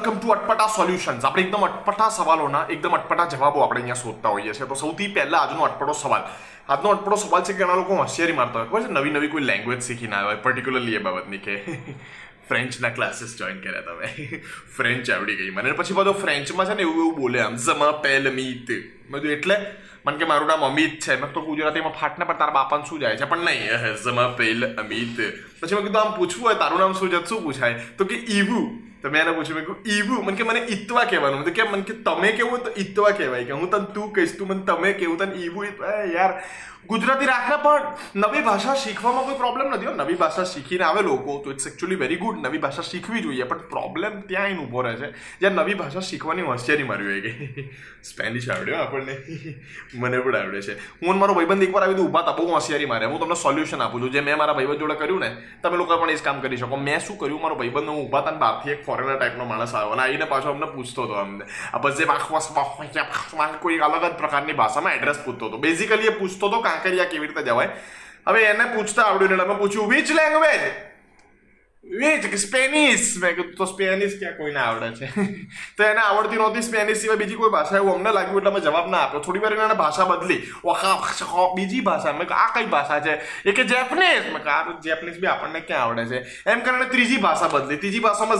Welcome to અટપટા solutions આપણે એકદમ અટપટા સવાલોના, એકદમ અટપટા જવાબો આપણે અહીંયા શોધતા હોઈએ છીએ. તો સૌથી પહેલા આજનો અટપટો સવાલ. આજનો અટપટો સવાલ છે કે ઘણા લોકો હોશિયારી મારતા હોય. ખબર છે? નવી નવી કોઈ લેંગ્વેજ શીખીને આવ્યા હોય પર્ટિક્યુલરલી એ બાબતની કે ફ્રેન્ચના ક્લાસીસ જોઈન કર્યા તમે. ફ્રેન્ચ આવડી ગઈ મને. પછી બધો ફ્રેન્ચમાં છે ને એવું એવું બોલે, આમ ઝમા પેલ મીત. બધું એટલે? મને કે, મારું નામ અમિત છે. મેં તો ગુજરાતીમાં ફાટને પણ તારા બાપાને શું જાય છે? પણ નહીં. ઝમા પેલ અમિત. પછી મેં કીધું, આમ પૂછવું હોય, તારું નામ શું જ શું પૂછાય? તો કે, ઈવુ. તો મેં એને પૂછ્યું, મેં કહ્યું ઈવું મને કે મને ઈતવા કહેવાનું. તો કે મને કે તમે કેવું તો ઈતવા કહેવાય. કે હું તને તું કહીશ, તું મને તમે કેવું, તને ઈવું યાર, ગુજરાતી રાખે પણ નવી ભાષા શીખવામાં કોઈ પ્રોબ્લેમ નથી હો. નવી ભાષા શીખીને આવે લોકો તો ઇટ્સ એકચ્યુઅલી વેરી ગુડ નવી ભાષા શીખવી જોઈએ, પણ પ્રોબ્લેમ ત્યાં એને ઊભો રહે છે. જ્યાં નવી ભાષા શીખવાની હોશિયારી મારી હોય કે. સ્પેનિશ આવડ્યો આપણને. મને પણ આવડે છે. હું મારો ભાઈબંધ એકવાર આવી ઊભા હતા, બહુ હોશિયારી મારે હું તમને સોલ્યુશન આપું છું. જે મેં મારા ભાઈબંધ જોડે કર્યું ને, તમે લોકો પણ એ જ કામ કરી શકો. મેં શું કર્યું? મારો ભાઈબંધ હું ઊભા હતા બહારથી એક ફોરેનર ટાઈપનો માણસ આવ્યો અને આવીને પાછો અમને પૂછતો હતો અમને. આ બસ જે કોઈ અલગ જ પ્રકારની ભાષામાં એડ્રેસ પૂછતો હતો. બેઝિકલી એ પૂછતો હતો કાંકરિયા કેવી રીતે જવાય. હવે એને પૂછતા આવડ્યું એટલે મેં પૂછ્યું વિચ લેંગ્વેજ વિચ સ્પેનિશ મેં કીધું, તો સ્પેનિશ ક્યાં કોઈને આવડે છે? તો એને આવડતી નહોતી સ્પેનિશ સિવાય બીજી કોઈ ભાષા એવું અમને લાગ્યું એટલે મેં જવાબ ના આપ્યો. થોડી વાર એને ભાષા બદલી. બીજી ભાષા. મેં આ કઈ ભાષા છે? એ કે જેપનીઝ મેં આ જેપનીઝ બી આપણને ક્યાં આવડે છે? એમ કરીને ત્રીજી ભાષા બદલી. ત્રીજી ભાષામાં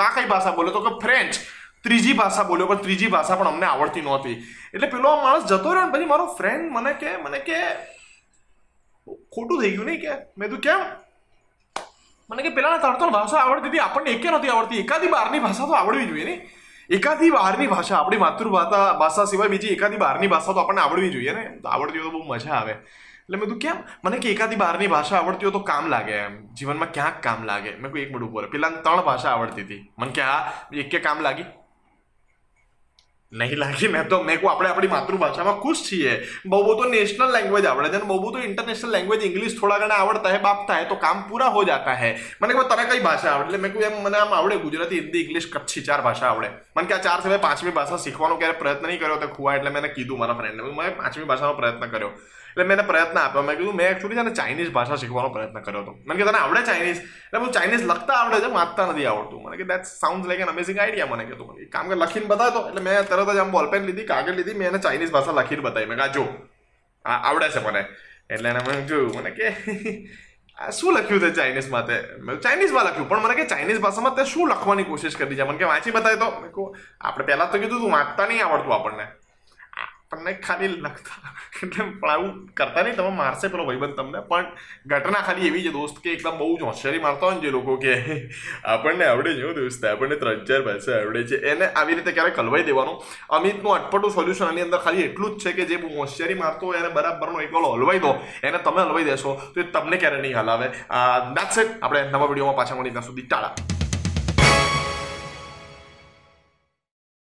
આ કઈ ભાષા બોલે? તો કે ફ્રેન્ચ ત્રીજી ભાષા બોલ્યો, પણ ત્રીજી ભાષા પણ અમને આવડતી નહોતી. એટલે પેલો માણસ જતો રહ્યો ને, પછી મારો ફ્રેન્ડ મને કે મને કે, ખોટું થઈ ગયું નહીં કે? મેં તું કેમ? મને કે પેલાને ત્રણ ત્રણ ભાષા આવડતી હતી, આપણને એકે નથી આવડતી. એકાદી બહારની ભાષા તો આવડવી જોઈએ ને. એકાદી બહારની ભાષા, આપણી માતૃભાષા, ભાષા સિવાય બીજી એકાદી બહારની ભાષા તો આપણને આવડવી જોઈએ ને. તો આવડતી હોય તો બહુ મજા આવે. એટલે મેં કીધું, કેમ? મને કે એકાદી બહારની ભાષા આવડતી હોય તો કામ લાગે એમ. જીવનમાં ક્યાંક કામ લાગે. મેં કોઈ એક મિનિટ ઉપર. પેલા ત્રણ ભાષા આવડતી હતી. મને કે આ એક કે કામ લાગી. નહીં લાગી, મેં તો, મેં કહું, આપણે આપણી માતૃભાષામાં ખુશ છીએ. બહુ બહુ તો નેશનલ લેંગ્વેજ આવડે છે બહુ બહુ તો ઇન્ટરનેશનલ લેંગ્વેજ ઇંગ્લિશ થોડા ઘણા આવડતા હે બાપતા હે તો કામ પૂરા હો જાતા હે મને કહું તને કઈ ભાષા આવડે? એટલે મેં કહું, એમ મને આમ આવડે ગુજરાતી, હિન્દી ઇંગ્લિશ કચ્છી ચાર ભાષા આવડે. મને કે આ ચાર સિવાય પાંચમી ભાષા શીખવાનો ક્યારે પ્રયત્ન નહીં કર્યો તો ખુવા એટલે મેં કીધું મારા ફ્રેન્ડને મેં પાંચમી ભાષાનો પ્રયત્ન કર્યો. એટલે મેં પ્રયત્ન આપ્યો. મેં કીધું, મેં એકચ્યુઅલી છે ને ચાઇનીઝ ભાષા શીખવાનો પ્રયત્ન કર્યો હતો. મને કે, તને આવડે ચાઇનીઝ એટલે હું ચાઇનીઝ લખતા આવડે છે વાંચતા નથી આવડતું. મને કે that sound like an amazing idea મને કીધું મને કામ કે લખીને બતાવતો એટલે મેં તરત જ આમ બોલપેન લીધી, કાગળ લીધી, મેં એને ચાઇનીઝ ભાષા લખીને બતાવી. મેં કહા જો, આ આવડે છે મને. એટલે એને મેં જોયું મને કે, આ શું લખ્યું છે ચાઇનીઝ માટે ચાઇનીઝમાં લખ્યું. પણ મને કે ચાઇનીઝ ભાષામાં તે શું લખવાની કોશિશ કરી છે? મને કે વાંચી બતાવી તો. આપણે પહેલાં તો કીધું તું, વાંચતા નહીં આવડતું આપણને. આપણને ખાલી લખતા એટલે પણ આવું કરતા નહીં, તમે મારશે પેલો ભાઈબંધ તમને. પણ ઘટના ખાલી એવી છે દોસ્ત કે એકદમ બહુ જ હોશિયારી મારતા હોય ને જે લોકો કે આપણને આવડે છે દોસ્ત, આપણને ત્રણ ચાર ભાષા આવડે છે. એને આવી રીતે ક્યારેક કલવાઈ દેવાનું. અમિતનું અટપટું સોલ્યુશન આની અંદર ખાલી એટલું જ છે કે જે હોશિયારી મારતો હોય, એને બરાબરનો એક વાળો હલવાઈ દો, એને તમે હલવાઈ દેશો, તો એ તમને ક્યારે નહીં હલાવે. દેટ્સ ઇટ આપણે નવા વિડીયોમાં પાછા મળી ત્યાં સુધી ટાળા